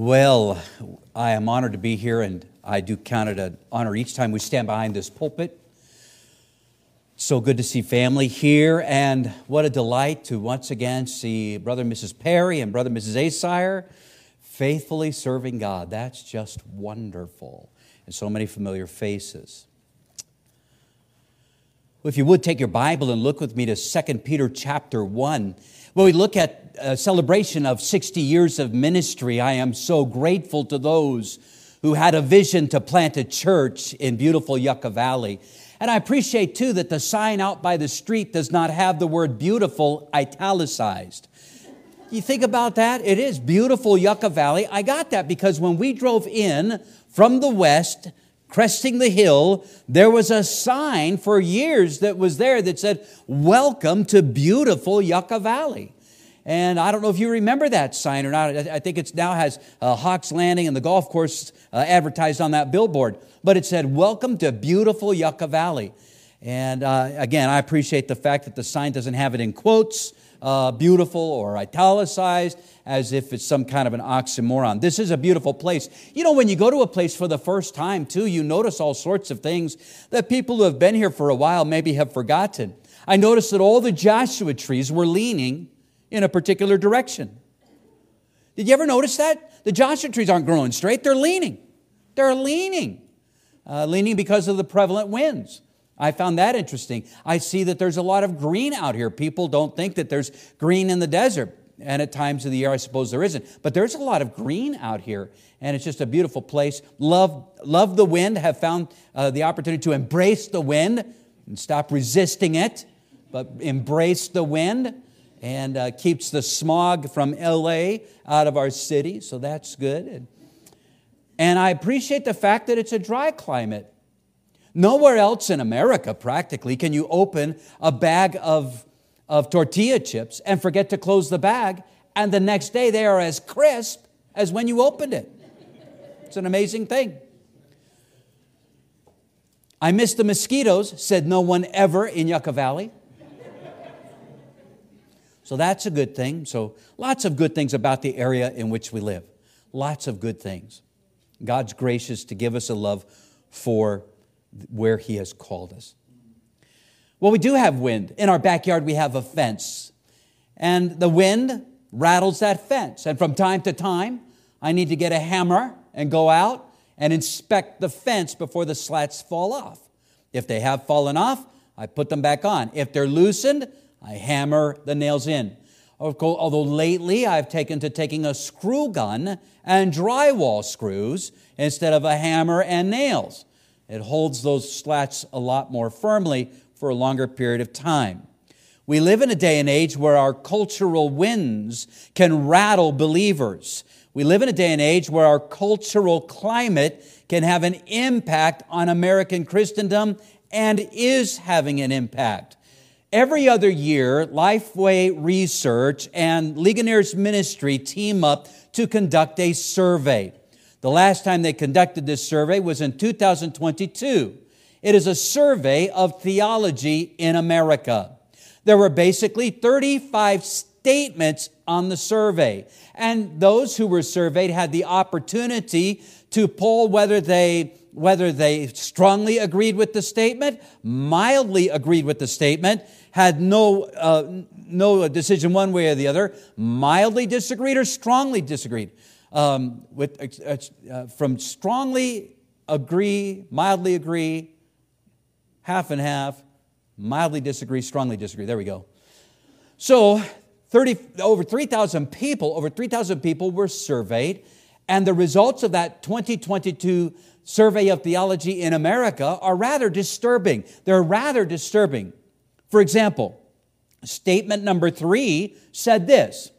Well, I am honored to be here, and I do count it an honor each time we stand behind this pulpit. So good to see family here, and what a delight to once again see Brother and Mrs. Perry and Brother and Mrs. Asire faithfully serving God. That's just wonderful. And so many familiar faces. If you would take your Bible and look with me to 2 Peter chapter 1, where we look at a celebration of 60 years of ministry. I am so grateful to those who had a vision to plant a church in beautiful Yucca Valley. And I appreciate too that the sign out by the street does not have the word beautiful italicized. You think about that? It is beautiful Yucca Valley. I got that because when we drove in from the west, cresting the hill, there was a sign for years that was there that said, Welcome to beautiful Yucca Valley. And I don't know if you remember that sign or not. I think it now has uh, Hawks Landing and the golf course uh, advertised on that billboard. But it said, Welcome to beautiful Yucca Valley. And uh, again, I appreciate the fact that the sign doesn't have it in quotes, uh, beautiful or italicized, as if it's some kind of an oxymoron. This is a beautiful place. You know, when you go to a place for the first time, too, you notice all sorts of things that people who have been here for a while maybe have forgotten. I noticed that all the Joshua trees were leaning in a particular direction. Did you ever notice that? The Joshua trees aren't growing straight, they're leaning. They're leaning. Uh, leaning because of the prevalent winds. I found that interesting. I see that there's a lot of green out here. People don't think that there's green in the desert. And at times of the year, I suppose there isn't. But there's a lot of green out here, and it's just a beautiful place. Love, love the wind, have found uh, the opportunity to embrace the wind and stop resisting it, but embrace the wind and uh, keeps the smog from LA out of our city, so that's good. And, and I appreciate the fact that it's a dry climate. Nowhere else in America, practically, can you open a bag of, of tortilla chips and forget to close the bag, and the next day they are as crisp as when you opened it. It's an amazing thing. I miss the mosquitoes, said no one ever in Yucca Valley. So that's a good thing. So lots of good things about the area in which we live. Lots of good things. God's gracious to give us a love for where He has called us. Well, we do have wind. In our backyard, we have a fence. And the wind rattles that fence. And from time to time, I need to get a hammer and go out and inspect the fence before the slats fall off. If they have fallen off, I put them back on. If they're loosened, I hammer the nails in. Although lately I've taken to taking a screw gun and drywall screws instead of a hammer and nails. It holds those slats a lot more firmly for a longer period of time. We live in a day and age where our cultural winds can rattle believers. We live in a day and age where our cultural climate can have an impact on American Christendom and is having an impact. Every other year, Lifeway Research and Ligoniers Ministry team up to conduct a survey. The last time they conducted this survey was in 2022. It is a survey of theology in America. There were basically 35 statements on the survey, and those who were surveyed had the opportunity to poll whether they whether they strongly agreed with the statement, mildly agreed with the statement, had no, uh, no decision one way or the other, mildly disagreed or strongly disagreed. Um, with, uh, uh, from strongly agree, mildly agree, half and half, mildly disagree, strongly disagree. There we go. So, 30, over 3,000 people, over 3,000 people were surveyed, and the results of that 2022 survey of theology in America are rather disturbing. They're rather disturbing. For example, statement number three said this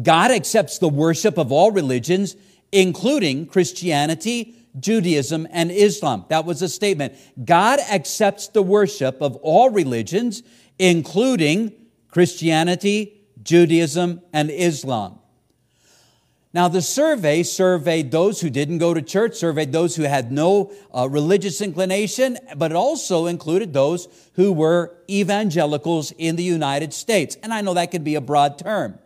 God accepts the worship of all religions, including Christianity, Judaism, and Islam. That was a statement. God accepts the worship of all religions, including Christianity, Judaism, and Islam. Now, the survey surveyed those who didn't go to church, surveyed those who had no uh, religious inclination, but it also included those who were evangelicals in the United States. And I know that could be a broad term.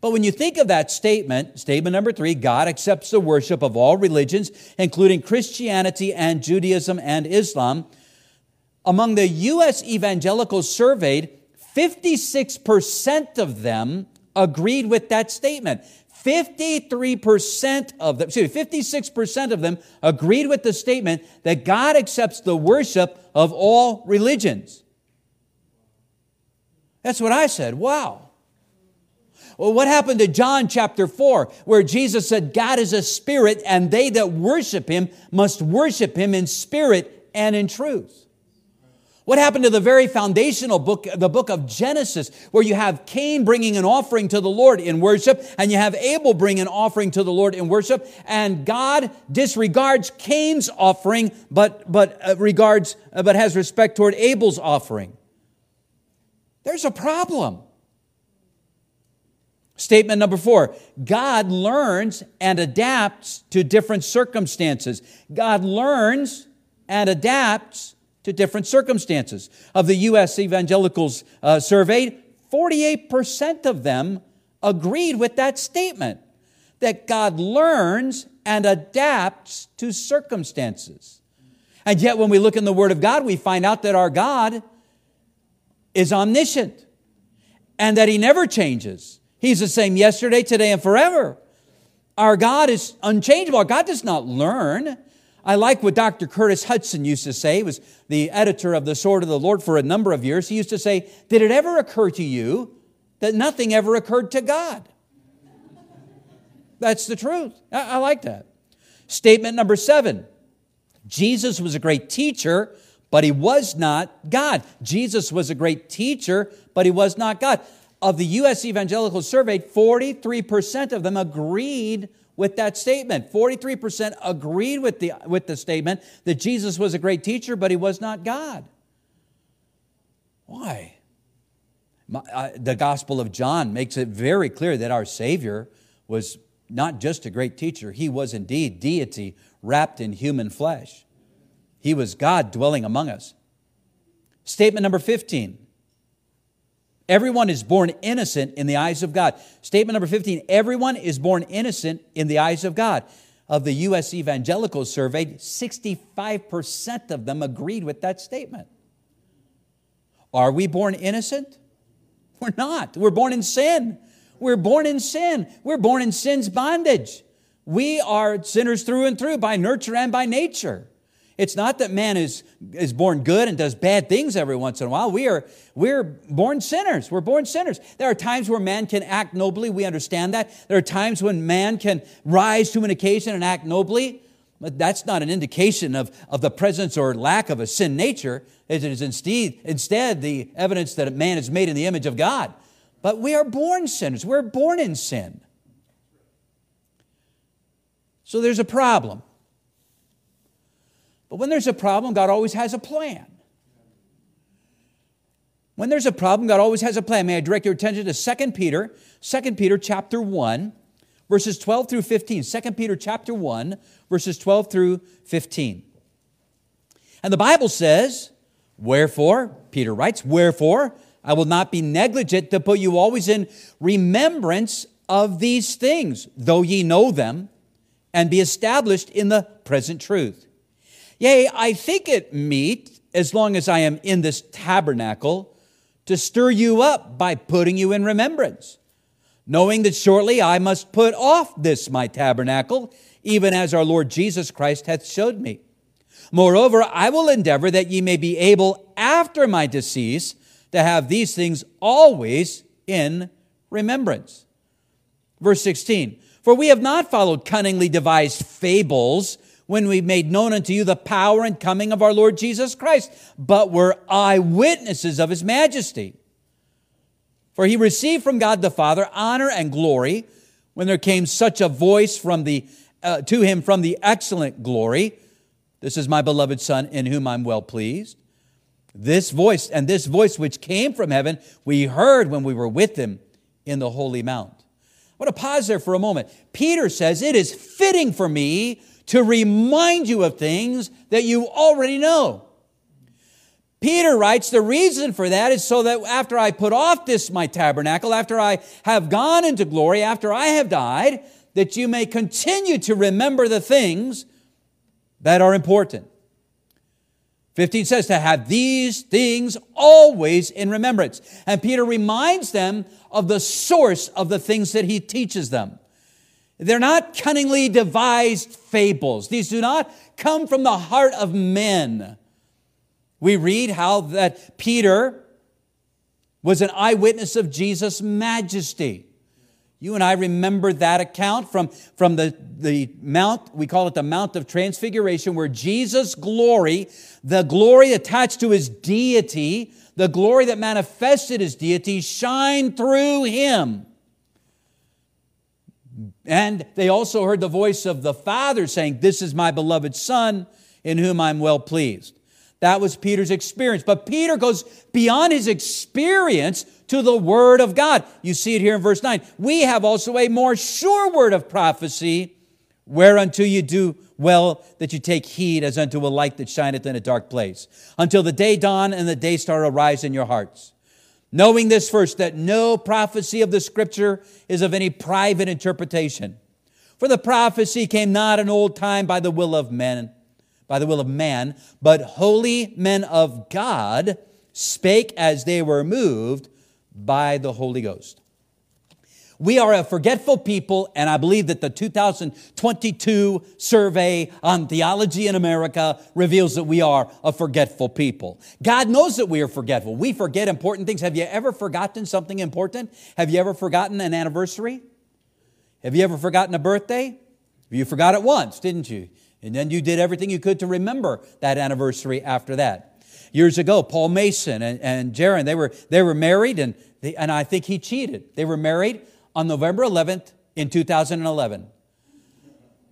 But when you think of that statement, statement number three, God accepts the worship of all religions, including Christianity and Judaism and Islam. Among the U.S. evangelicals surveyed, 56% of them agreed with that statement. 53% of them, excuse me, 56% of them agreed with the statement that God accepts the worship of all religions. That's what I said. Wow. Well, what happened to John chapter 4, where Jesus said, God is a spirit, and they that worship him must worship him in spirit and in truth? What happened to the very foundational book, the book of Genesis, where you have Cain bringing an offering to the Lord in worship, and you have Abel bring an offering to the Lord in worship, and God disregards Cain's offering, but, but uh, regards, uh, but has respect toward Abel's offering? There's a problem. Statement number four God learns and adapts to different circumstances. God learns and adapts to different circumstances. Of the U.S. evangelicals uh, surveyed, 48% of them agreed with that statement that God learns and adapts to circumstances. And yet, when we look in the Word of God, we find out that our God is omniscient and that He never changes. He's the same yesterday, today, and forever. Our God is unchangeable. Our God does not learn. I like what Dr. Curtis Hutson used to say. He was the editor of The Sword of the Lord for a number of years. He used to say, Did it ever occur to you that nothing ever occurred to God? That's the truth. I, I like that. Statement number seven Jesus was a great teacher, but he was not God. Jesus was a great teacher, but he was not God. Of the U.S. evangelical Survey, 43% of them agreed with that statement. 43% agreed with the, with the statement that Jesus was a great teacher, but he was not God. Why? My, uh, the Gospel of John makes it very clear that our Savior was not just a great teacher, he was indeed deity wrapped in human flesh. He was God dwelling among us. Statement number 15 Everyone is born innocent in the eyes of God. Statement number 15 everyone is born innocent in the eyes of God. Of the U.S. Evangelical surveyed, 65% of them agreed with that statement. Are we born innocent? We're not. We're born in sin. We're born in sin. We're born in sin's bondage. We are sinners through and through by nurture and by nature. It's not that man is, is born good and does bad things every once in a while. We are, we're born sinners. We're born sinners. There are times where man can act nobly. We understand that. There are times when man can rise to an occasion and act nobly. But that's not an indication of, of the presence or lack of a sin nature. It is instead, instead the evidence that man is made in the image of God. But we are born sinners. We're born in sin. So there's a problem. But when there's a problem, God always has a plan. When there's a problem, God always has a plan. May I direct your attention to 2 Peter, 2 Peter chapter 1, verses 12 through 15. 2 Peter chapter 1, verses 12 through 15. And the Bible says, Wherefore, Peter writes, Wherefore, I will not be negligent to put you always in remembrance of these things, though ye know them, and be established in the present truth. Yea, I think it meet, as long as I am in this tabernacle, to stir you up by putting you in remembrance, knowing that shortly I must put off this my tabernacle, even as our Lord Jesus Christ hath showed me. Moreover, I will endeavor that ye may be able after my decease to have these things always in remembrance. Verse 16 For we have not followed cunningly devised fables when we made known unto you the power and coming of our Lord Jesus Christ, but were eyewitnesses of his majesty. For he received from God the Father honor and glory when there came such a voice from the, uh, to him from the excellent glory. This is my beloved Son in whom I'm well pleased. This voice, and this voice which came from heaven, we heard when we were with him in the holy mount. I want to pause there for a moment. Peter says, It is fitting for me to remind you of things that you already know. Peter writes, the reason for that is so that after I put off this my tabernacle, after I have gone into glory, after I have died, that you may continue to remember the things that are important. 15 says to have these things always in remembrance. And Peter reminds them of the source of the things that he teaches them. They're not cunningly devised fables. These do not come from the heart of men. We read how that Peter was an eyewitness of Jesus' majesty. You and I remember that account from, from the, the Mount, we call it the Mount of Transfiguration, where Jesus' glory, the glory attached to his deity, the glory that manifested his deity, shine through him. And they also heard the voice of the Father saying, This is my beloved Son, in whom I'm well pleased. That was Peter's experience. But Peter goes beyond his experience to the word of God. You see it here in verse 9. We have also a more sure word of prophecy, whereunto you do well that you take heed as unto a light that shineth in a dark place, until the day dawn and the day star arise in your hearts. Knowing this first, that no prophecy of the scripture is of any private interpretation. For the prophecy came not in old time by the will of men by the will of man, but holy men of God spake as they were moved by the Holy Ghost. We are a forgetful people, and I believe that the 2022 survey on theology in America reveals that we are a forgetful people. God knows that we are forgetful. We forget important things. Have you ever forgotten something important? Have you ever forgotten an anniversary? Have you ever forgotten a birthday? You forgot it once, didn't you? And then you did everything you could to remember that anniversary after that. Years ago, Paul Mason and, and Jaron, they were, they were married, and, they, and I think he cheated. They were married on November 11th in 2011.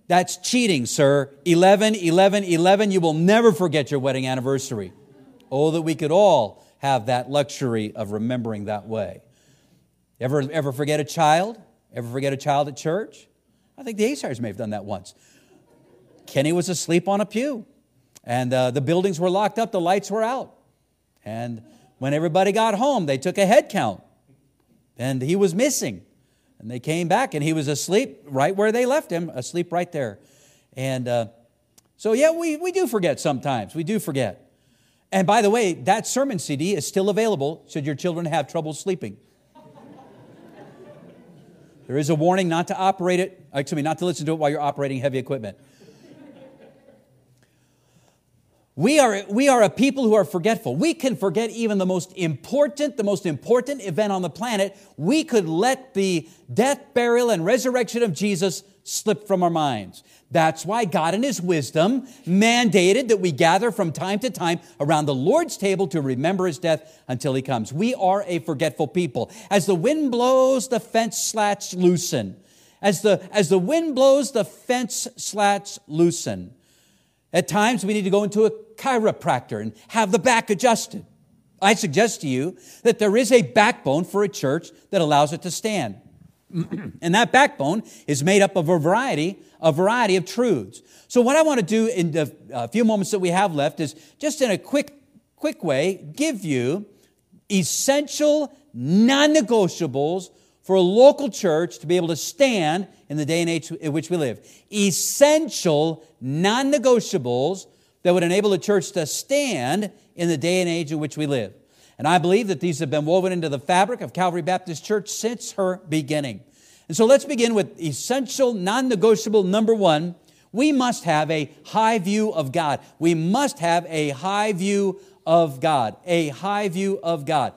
That's cheating, sir. 11, 11, 11. You will never forget your wedding anniversary. Oh, that we could all have that luxury of remembering that way. Ever, ever forget a child? Ever forget a child at church? I think the Asars may have done that once. Kenny was asleep on a pew. And uh, the buildings were locked up, the lights were out. And when everybody got home, they took a head count. And he was missing. And they came back and he was asleep right where they left him, asleep right there. And uh, so, yeah, we, we do forget sometimes. We do forget. And by the way, that sermon CD is still available should your children have trouble sleeping. there is a warning not to operate it, excuse me, not to listen to it while you're operating heavy equipment. We are, we are a people who are forgetful. We can forget even the most important, the most important event on the planet. We could let the death, burial, and resurrection of Jesus slip from our minds. That's why God, in His wisdom, mandated that we gather from time to time around the Lord's table to remember His death until He comes. We are a forgetful people. As the wind blows, the fence slats loosen. As the, as the wind blows, the fence slats loosen. At times, we need to go into a chiropractor and have the back adjusted. I suggest to you that there is a backbone for a church that allows it to stand. and that backbone is made up of a variety, a variety of truths. So what I want to do in the uh, few moments that we have left is just in a quick, quick way, give you essential non-negotiables for a local church to be able to stand in the day and age in which we live. Essential non negotiables that would enable the church to stand in the day and age in which we live. And I believe that these have been woven into the fabric of Calvary Baptist Church since her beginning. And so let's begin with essential, non negotiable number one. We must have a high view of God. We must have a high view of God. A high view of God.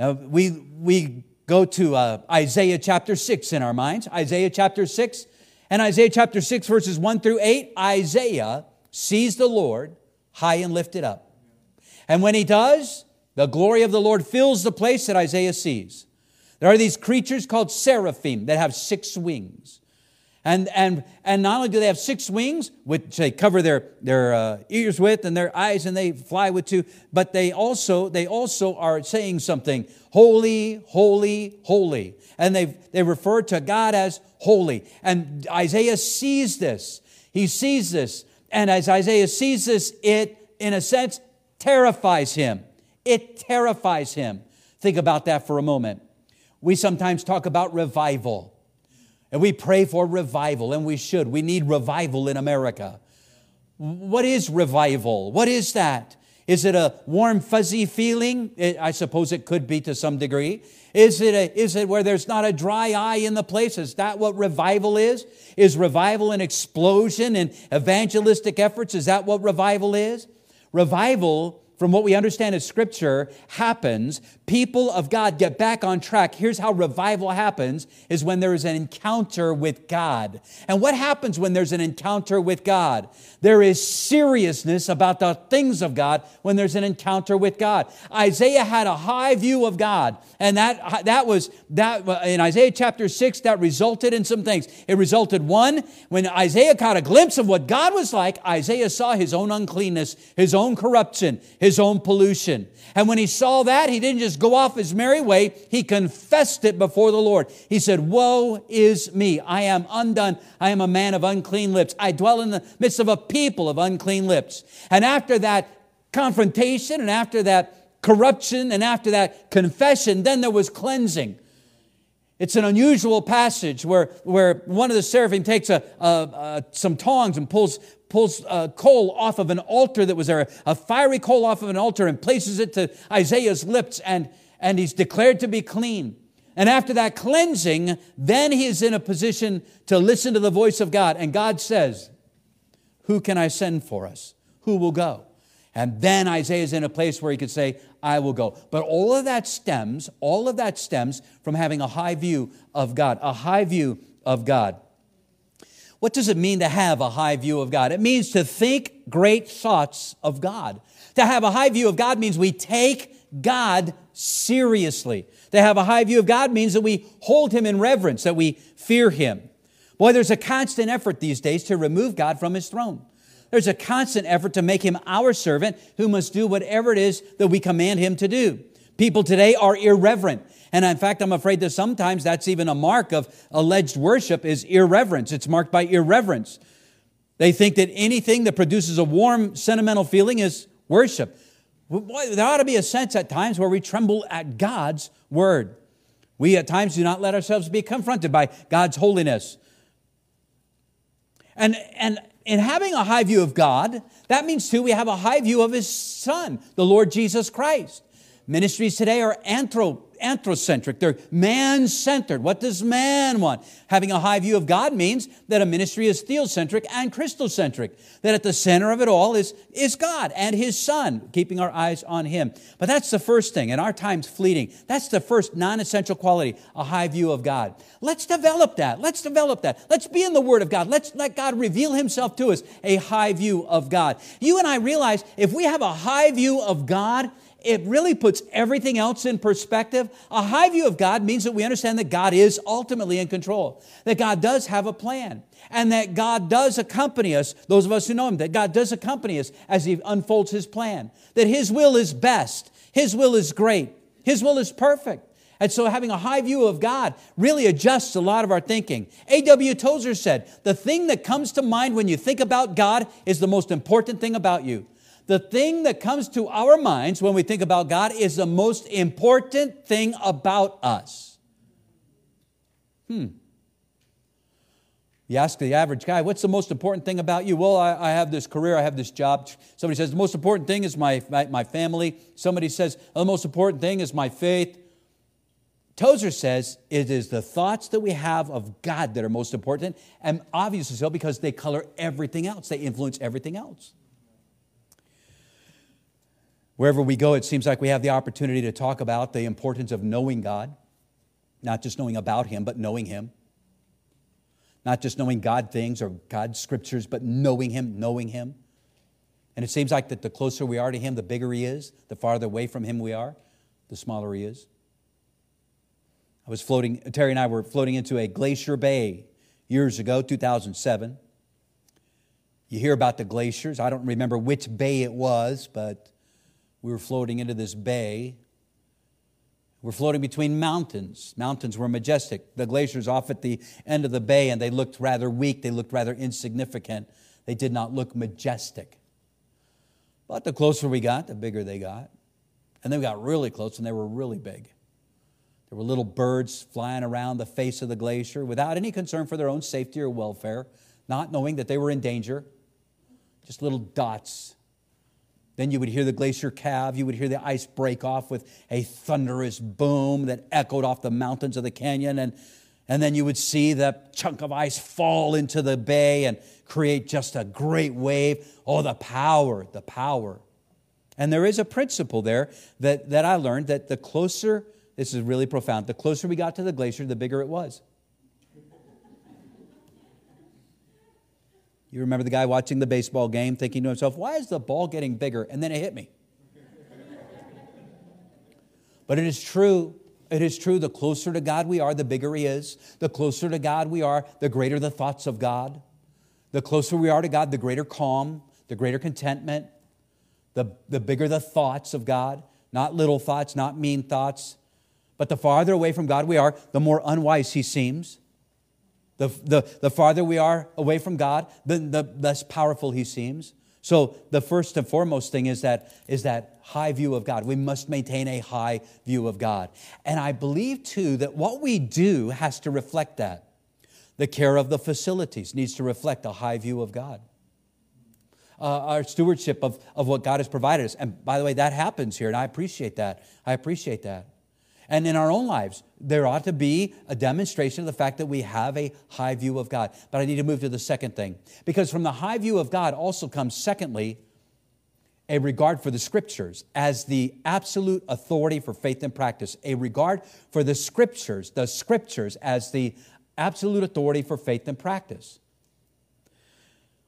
Now, we, we go to uh, Isaiah chapter 6 in our minds. Isaiah chapter 6 and Isaiah chapter 6, verses 1 through 8. Isaiah sees the Lord high and lifted up. And when he does, the glory of the Lord fills the place that Isaiah sees. There are these creatures called seraphim that have six wings. And, and, and not only do they have six wings, which they cover their, their uh, ears with and their eyes and they fly with two, but they also, they also are saying something holy, holy, holy. And they, they refer to God as holy. And Isaiah sees this. He sees this. And as Isaiah sees this, it, in a sense, terrifies him. It terrifies him. Think about that for a moment. We sometimes talk about revival. And we pray for revival, and we should. We need revival in America. What is revival? What is that? Is it a warm, fuzzy feeling? I suppose it could be to some degree. Is it, a, is it where there's not a dry eye in the place? Is that what revival is? Is revival an explosion in evangelistic efforts? Is that what revival is? Revival from what we understand as scripture happens people of god get back on track here's how revival happens is when there is an encounter with god. And what happens when there's an encounter with god? There is seriousness about the things of god when there's an encounter with god. Isaiah had a high view of god and that that was that in isaiah chapter 6 that resulted in some things. It resulted one when isaiah caught a glimpse of what god was like isaiah saw his own uncleanness his own corruption his own pollution. And when he saw that, he didn't just go off his merry way, he confessed it before the Lord. He said, Woe is me! I am undone. I am a man of unclean lips. I dwell in the midst of a people of unclean lips. And after that confrontation, and after that corruption, and after that confession, then there was cleansing. It's an unusual passage where, where one of the seraphim takes a, a, a, some tongs and pulls, pulls a coal off of an altar that was there, a fiery coal off of an altar, and places it to Isaiah's lips, and, and he's declared to be clean. And after that cleansing, then he is in a position to listen to the voice of God. And God says, Who can I send for us? Who will go? And then Isaiah is in a place where he could say, I will go. But all of that stems, all of that stems from having a high view of God, a high view of God. What does it mean to have a high view of God? It means to think great thoughts of God. To have a high view of God means we take God seriously. To have a high view of God means that we hold Him in reverence, that we fear Him. Boy, there's a constant effort these days to remove God from His throne. There's a constant effort to make him our servant who must do whatever it is that we command him to do. People today are irreverent. And in fact, I'm afraid that sometimes that's even a mark of alleged worship is irreverence. It's marked by irreverence. They think that anything that produces a warm, sentimental feeling is worship. Boy, there ought to be a sense at times where we tremble at God's word. We at times do not let ourselves be confronted by God's holiness. And, and in having a high view of God, that means too we have a high view of His Son, the Lord Jesus Christ. Ministries today are anthro, anthrocentric, they're man centered. What does man want? Having a high view of God means that a ministry is theocentric and Christocentric, that at the center of it all is, is God and His Son, keeping our eyes on Him. But that's the first thing, and our time's fleeting. That's the first non essential quality, a high view of God. Let's develop that. Let's develop that. Let's be in the Word of God. Let's let God reveal Himself to us, a high view of God. You and I realize if we have a high view of God, it really puts everything else in perspective. A high view of God means that we understand that God is ultimately in control, that God does have a plan, and that God does accompany us, those of us who know Him, that God does accompany us as He unfolds His plan, that His will is best, His will is great, His will is perfect. And so having a high view of God really adjusts a lot of our thinking. A.W. Tozer said, The thing that comes to mind when you think about God is the most important thing about you. The thing that comes to our minds when we think about God is the most important thing about us. Hmm. You ask the average guy, what's the most important thing about you? Well, I, I have this career, I have this job. Somebody says, the most important thing is my, my, my family. Somebody says, the most important thing is my faith. Tozer says it is the thoughts that we have of God that are most important, and obviously so because they color everything else, they influence everything else. Wherever we go, it seems like we have the opportunity to talk about the importance of knowing God, not just knowing about Him, but knowing Him. Not just knowing God things or God scriptures, but knowing Him, knowing Him. And it seems like that the closer we are to Him, the bigger He is. The farther away from Him we are, the smaller He is. I was floating, Terry and I were floating into a glacier bay years ago, 2007. You hear about the glaciers. I don't remember which bay it was, but we were floating into this bay. We're floating between mountains. Mountains were majestic. The glaciers off at the end of the bay, and they looked rather weak. They looked rather insignificant. They did not look majestic. But the closer we got, the bigger they got. And then we got really close and they were really big. There were little birds flying around the face of the glacier without any concern for their own safety or welfare, not knowing that they were in danger. Just little dots. Then you would hear the glacier calve. You would hear the ice break off with a thunderous boom that echoed off the mountains of the canyon. And, and then you would see that chunk of ice fall into the bay and create just a great wave. Oh, the power, the power. And there is a principle there that, that I learned that the closer this is really profound. The closer we got to the glacier, the bigger it was. You remember the guy watching the baseball game thinking to himself, why is the ball getting bigger? And then it hit me. but it is true. It is true. The closer to God we are, the bigger He is. The closer to God we are, the greater the thoughts of God. The closer we are to God, the greater calm, the greater contentment, the, the bigger the thoughts of God. Not little thoughts, not mean thoughts, but the farther away from God we are, the more unwise he seems. The, the, the farther we are away from God, the, the less powerful he seems. So the first and foremost thing is that, is that high view of God. We must maintain a high view of God. And I believe too that what we do has to reflect that. The care of the facilities needs to reflect a high view of God. Uh, our stewardship of, of what God has provided us. And by the way, that happens here, and I appreciate that. I appreciate that. And in our own lives, there ought to be a demonstration of the fact that we have a high view of God. But I need to move to the second thing. Because from the high view of God also comes, secondly, a regard for the scriptures as the absolute authority for faith and practice. A regard for the scriptures, the scriptures as the absolute authority for faith and practice.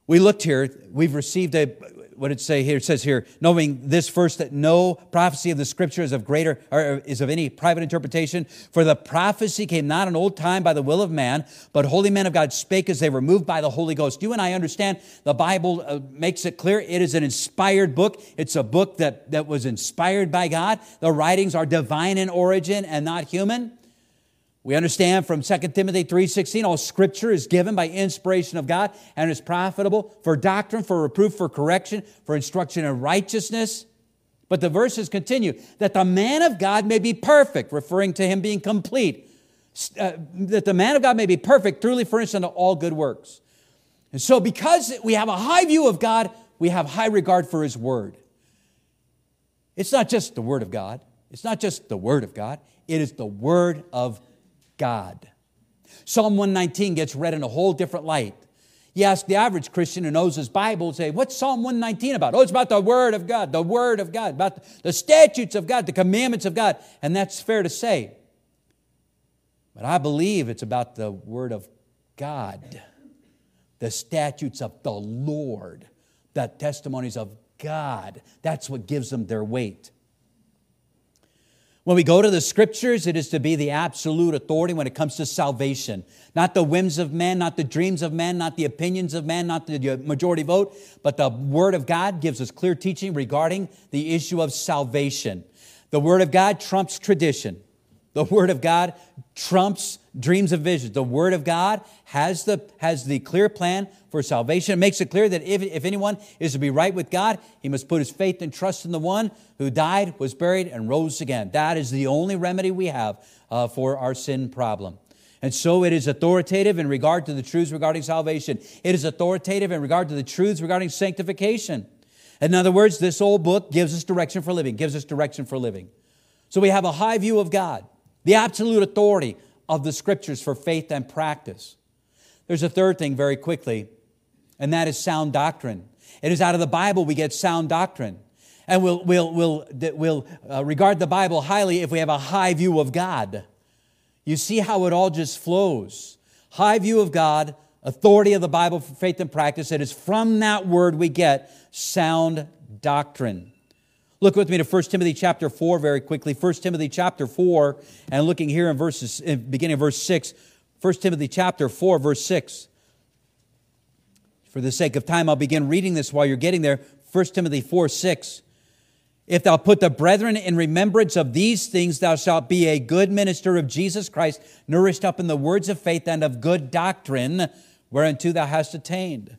We looked here, we've received a, what it say here? It says here, knowing this first that no prophecy of the scripture is of greater or is of any private interpretation. For the prophecy came not in old time by the will of man, but holy men of God spake as they were moved by the Holy Ghost. You and I understand the Bible uh, makes it clear it is an inspired book. It's a book that, that was inspired by God. The writings are divine in origin and not human. We understand from 2 Timothy 3:16 all scripture is given by inspiration of God and is profitable for doctrine, for reproof, for correction, for instruction in righteousness. But the verses continue that the man of God may be perfect, referring to him being complete. Uh, that the man of God may be perfect, truly furnished unto all good works. And so, because we have a high view of God, we have high regard for his word. It's not just the word of God, it's not just the word of God, it is the word of God. Psalm 119 gets read in a whole different light. You ask the average Christian who knows his Bible, say, What's Psalm 119 about? Oh, it's about the Word of God, the Word of God, about the statutes of God, the commandments of God. And that's fair to say. But I believe it's about the Word of God, the statutes of the Lord, the testimonies of God. That's what gives them their weight. When we go to the scriptures, it is to be the absolute authority when it comes to salvation. Not the whims of men, not the dreams of men, not the opinions of men, not the majority vote, but the Word of God gives us clear teaching regarding the issue of salvation. The Word of God trumps tradition. The Word of God trumps dreams of visions. The Word of God has the, has the clear plan for salvation. It makes it clear that if, if anyone is to be right with God, he must put his faith and trust in the one who died, was buried, and rose again. That is the only remedy we have uh, for our sin problem. And so it is authoritative in regard to the truths regarding salvation. It is authoritative in regard to the truths regarding sanctification. In other words, this old book gives us direction for living, gives us direction for living. So we have a high view of God, the absolute authority of the scriptures for faith and practice. There's a third thing very quickly, and that is sound doctrine. It is out of the Bible we get sound doctrine. And we'll, we'll, we'll, we'll uh, regard the Bible highly if we have a high view of God. You see how it all just flows. High view of God, authority of the Bible for faith and practice. It is from that word we get sound doctrine. Look with me to 1 Timothy chapter 4 very quickly. 1 Timothy chapter 4, and looking here in verses, beginning of verse 6. 1 Timothy chapter 4, verse 6. For the sake of time, I'll begin reading this while you're getting there. 1 Timothy 4, 6. If thou put the brethren in remembrance of these things, thou shalt be a good minister of Jesus Christ, nourished up in the words of faith and of good doctrine, whereunto thou hast attained.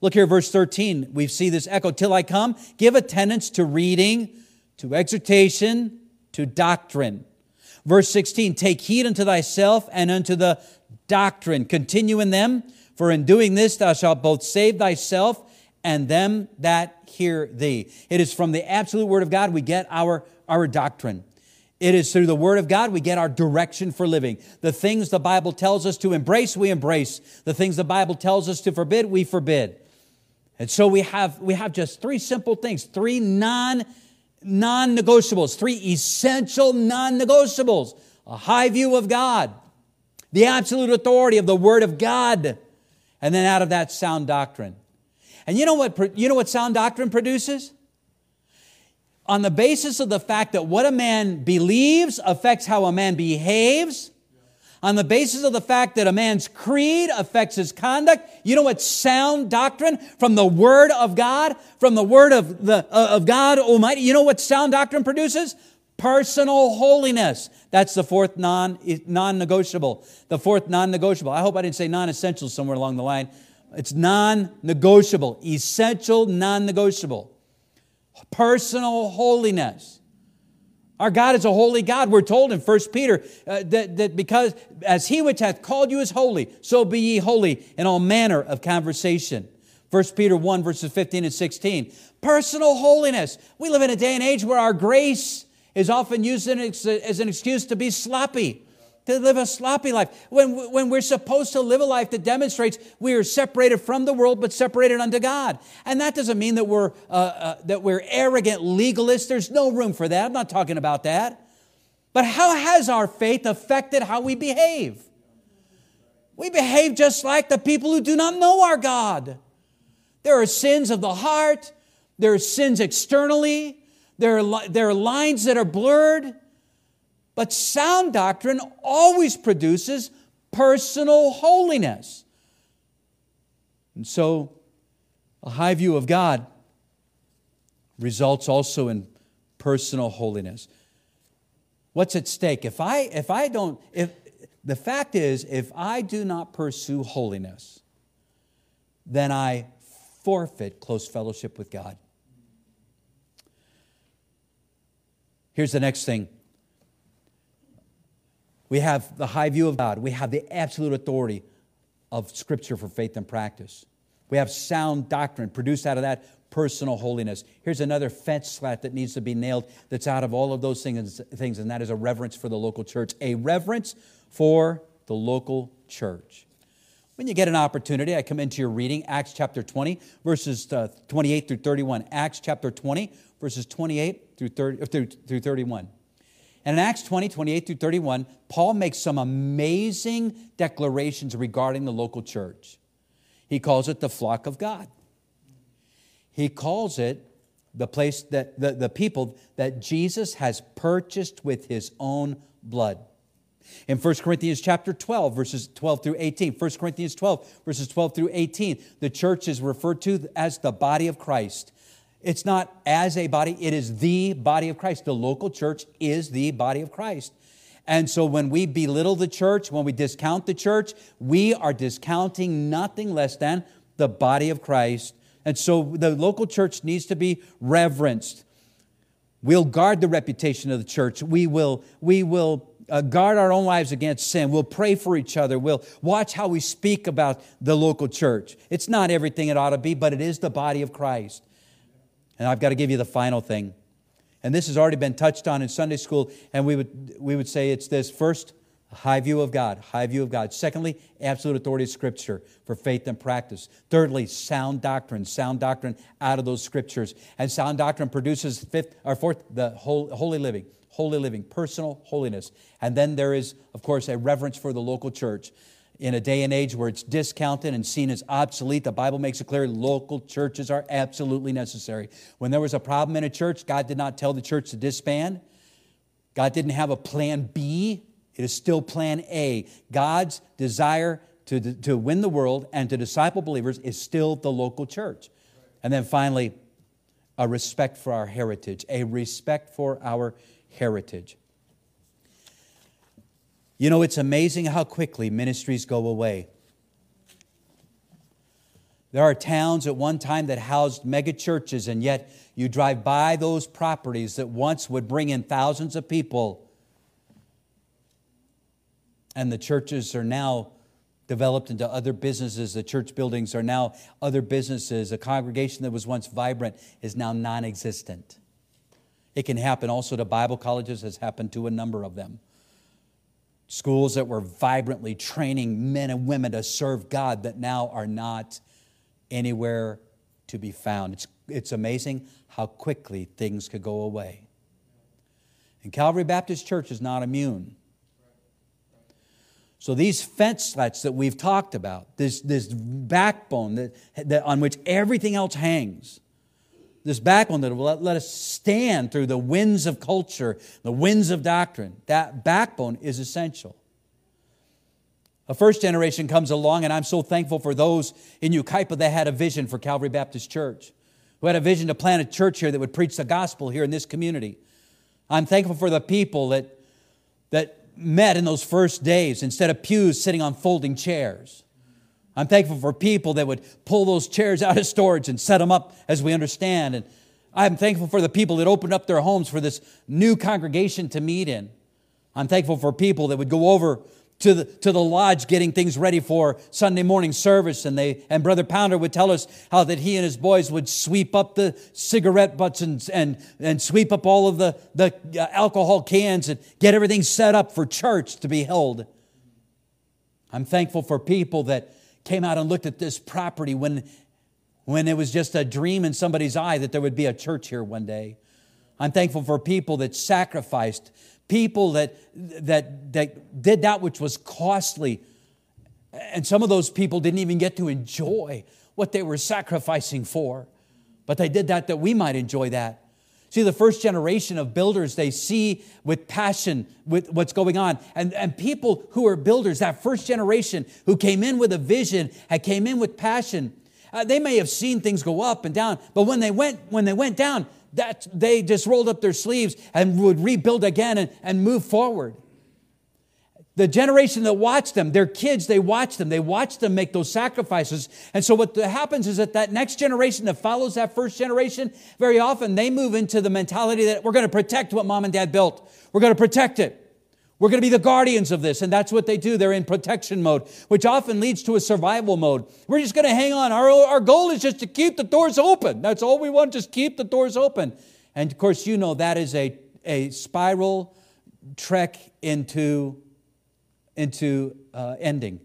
Look here, verse 13. We see this echo. Till I come, give attendance to reading, to exhortation, to doctrine. Verse 16, take heed unto thyself and unto the doctrine. Continue in them, for in doing this thou shalt both save thyself and them that hear thee. It is from the absolute word of God we get our, our doctrine. It is through the Word of God we get our direction for living. The things the Bible tells us to embrace, we embrace. The things the Bible tells us to forbid, we forbid. And so we have, we have just three simple things, three non, non-negotiables, three essential non-negotiables. A high view of God, the absolute authority of the Word of God, and then out of that, sound doctrine. And you know what, you know what sound doctrine produces? on the basis of the fact that what a man believes affects how a man behaves, on the basis of the fact that a man's creed affects his conduct. You know what sound doctrine from the Word of God, from the Word of, the, uh, of God Almighty, you know what sound doctrine produces? Personal holiness. That's the fourth non, non-negotiable. The fourth non-negotiable. I hope I didn't say non-essential somewhere along the line. It's non-negotiable, essential, non-negotiable personal holiness. Our God is a holy God. We're told in 1 Peter uh, that, that because as he which hath called you is holy, so be ye holy in all manner of conversation. 1 Peter 1, verses 15 and 16. Personal holiness. We live in a day and age where our grace is often used as an excuse to be sloppy to live a sloppy life. When, when we're supposed to live a life that demonstrates we are separated from the world but separated unto God. And that doesn't mean that we're, uh, uh, that we're arrogant legalists. There's no room for that. I'm not talking about that. But how has our faith affected how we behave? We behave just like the people who do not know our God. There are sins of the heart, there are sins externally, there are, there are lines that are blurred. But sound doctrine always produces personal holiness. And so, a high view of God results also in personal holiness. What's at stake? If I, if I don't, if the fact is, if I do not pursue holiness, then I forfeit close fellowship with God. Here's the next thing we have the high view of God. We have the absolute authority of Scripture for faith and practice. We have sound doctrine produced out of that personal holiness. Here's another fence slat that needs to be nailed that's out of all of those things, things, and that is a reverence for the local church. A reverence for the local church. When you get an opportunity, I come into your reading, Acts chapter 20, verses uh, 28 through 31. Acts chapter 20, verses 28 through, 30, through, through 31. And in Acts 20, 28 through 31, Paul makes some amazing declarations regarding the local church. He calls it the flock of God. He calls it the place that the, the people that Jesus has purchased with his own blood. In 1 Corinthians chapter 12, verses 12 through 18, 1 Corinthians 12, verses 12 through 18, the church is referred to as the body of Christ. It's not as a body, it is the body of Christ. The local church is the body of Christ. And so when we belittle the church, when we discount the church, we are discounting nothing less than the body of Christ. And so the local church needs to be reverenced. We'll guard the reputation of the church. We will, we will uh, guard our own lives against sin. We'll pray for each other. We'll watch how we speak about the local church. It's not everything it ought to be, but it is the body of Christ. And I've got to give you the final thing. And this has already been touched on in Sunday school, and we would, we would say it's this first, high view of God, high view of God. Secondly, absolute authority of Scripture for faith and practice. Thirdly, sound doctrine, sound doctrine out of those Scriptures. And sound doctrine produces fifth or fourth, the holy living, holy living, personal holiness. And then there is, of course, a reverence for the local church in a day and age where it's discounted and seen as obsolete, the Bible makes it clear local churches are absolutely necessary. When there was a problem in a church, God did not tell the church to disband. God didn't have a plan B, it is still plan A. God's desire to, to win the world and to disciple believers is still the local church. And then finally, a respect for our heritage, a respect for our heritage. You know, it's amazing how quickly ministries go away. There are towns at one time that housed mega churches, and yet you drive by those properties that once would bring in thousands of people, and the churches are now developed into other businesses. The church buildings are now other businesses. A congregation that was once vibrant is now non existent. It can happen also to Bible colleges, has happened to a number of them. Schools that were vibrantly training men and women to serve God that now are not anywhere to be found. It's, it's amazing how quickly things could go away. And Calvary Baptist Church is not immune. So these fence slats that we've talked about, this, this backbone that, that on which everything else hangs, this backbone that will let, us stand through the winds of culture, the winds of doctrine, that backbone is essential. A first generation comes along, and I'm so thankful for those in Yucaipa that had a vision for Calvary Baptist Church, who had a vision to plant a church here that would preach the gospel here in this community. I'm thankful for the people that, that met in those first days instead of pews sitting on folding chairs. I'm thankful for people that would pull those chairs out of storage and set them up as we understand. And I'm thankful for the people that opened up their homes for this new congregation to meet in. I'm thankful for people that would go over to the, to the lodge getting things ready for Sunday morning service. And, they, and Brother Pounder would tell us how that he and his boys would sweep up the cigarette butts and, and, and sweep up all of the, the uh, alcohol cans and get everything set up for church to be held. I'm thankful for people that came out and looked at this property when, when it was just a dream in somebody's eye that there would be a church here one day. I'm thankful for people that sacrificed people that, that, that did that which was costly. And some of those people didn't even get to enjoy what they were sacrificing for. But they did that that we might enjoy that. See, the first generation of builders, they see with passion with what's going on. And, and people who are builders, that first generation who came in with a vision, had came in with passion, uh, they may have seen things go up and down, but when they went, when they went down, that they just rolled up their sleeves and would rebuild again and, and move forward. The generation that watched them, their kids, they watched them. They watched them make those sacrifices. And so what happens is that that next generation that follows that first generation, very often they move into the mentality that we're going to protect what mom and dad built. We're going to protect it. We're going to be the guardians of this. And that's what they do. They're in protection mode, which often leads to a survival mode. We're just going to hang on. Our, our goal is just to keep the doors open. That's all we want, just keep the doors open. And of course, you know that is a, a spiral trek into, into uh, ending.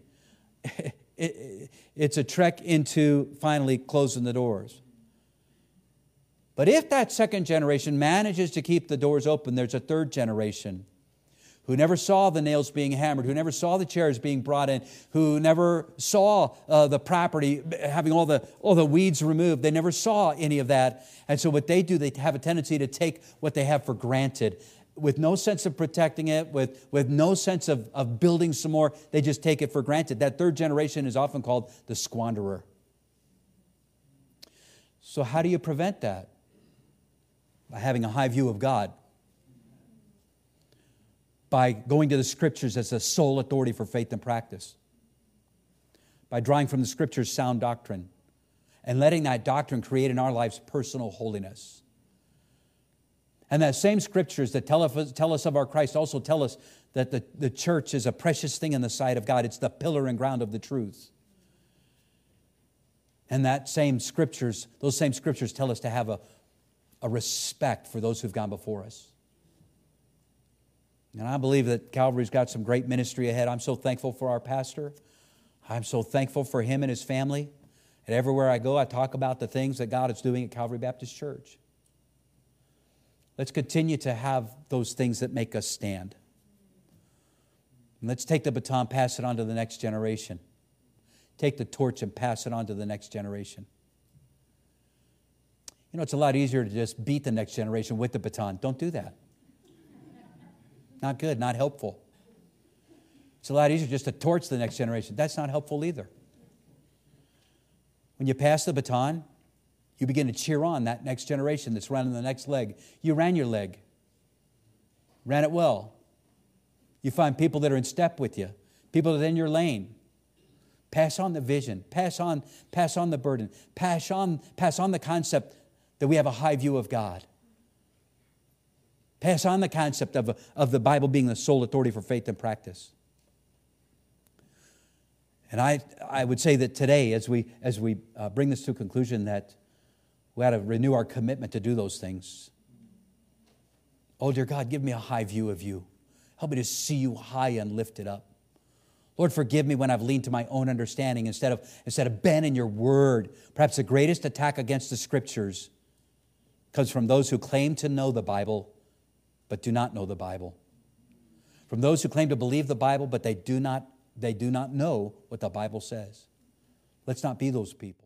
it, it, it's a trek into finally closing the doors. But if that second generation manages to keep the doors open, there's a third generation who never saw the nails being hammered, who never saw the chairs being brought in, who never saw uh, the property having all the, all the weeds removed. They never saw any of that. And so, what they do, they have a tendency to take what they have for granted with no sense of protecting it, with, with no sense of, of building some more. They just take it for granted. That third generation is often called the squanderer. So, how do you prevent that? By having a high view of God by going to the scriptures as the sole authority for faith and practice, by drawing from the scriptures sound doctrine, and letting that doctrine create in our lives personal holiness. And that same scriptures that tell us, tell us of our Christ also tell us that the, the church is a precious thing in the sight of God. It's the pillar and ground of the truth. And that same scriptures, those same scriptures tell us to have a, a respect for those who've gone before us. And I believe that Calvary's got some great ministry ahead. I'm so thankful for our pastor. I'm so thankful for him and his family. And everywhere I go, I talk about the things that God is doing at Calvary Baptist Church. Let's continue to have those things that make us stand. And let's take the baton, pass it on to the next generation. Take the torch and pass it on to the next generation. You know, it's a lot easier to just beat the next generation with the baton. Don't do that. Not good, not helpful. It's a lot easier just to torch the next generation. That's not helpful either. When you pass the baton, you begin to cheer on that next generation that's running the next leg. You ran your leg, ran it well. You find people that are in step with you, people that are in your lane, Pass on the vision. Pass on, pass on the burden. Pass on, pass on the concept that we have a high view of God. Pass on the concept of, of the Bible being the sole authority for faith and practice. And I, I would say that today, as we, as we uh, bring this to a conclusion, that we ought to renew our commitment to do those things. Oh, dear God, give me a high view of you. Help me to see you high and lifted up. Lord, forgive me when I've leaned to my own understanding instead of, instead of been in your word. Perhaps the greatest attack against the scriptures comes from those who claim to know the Bible but do not know the Bible. From those who claim to believe the Bible but they do not, they do not know what the Bible says. Let's not be those people.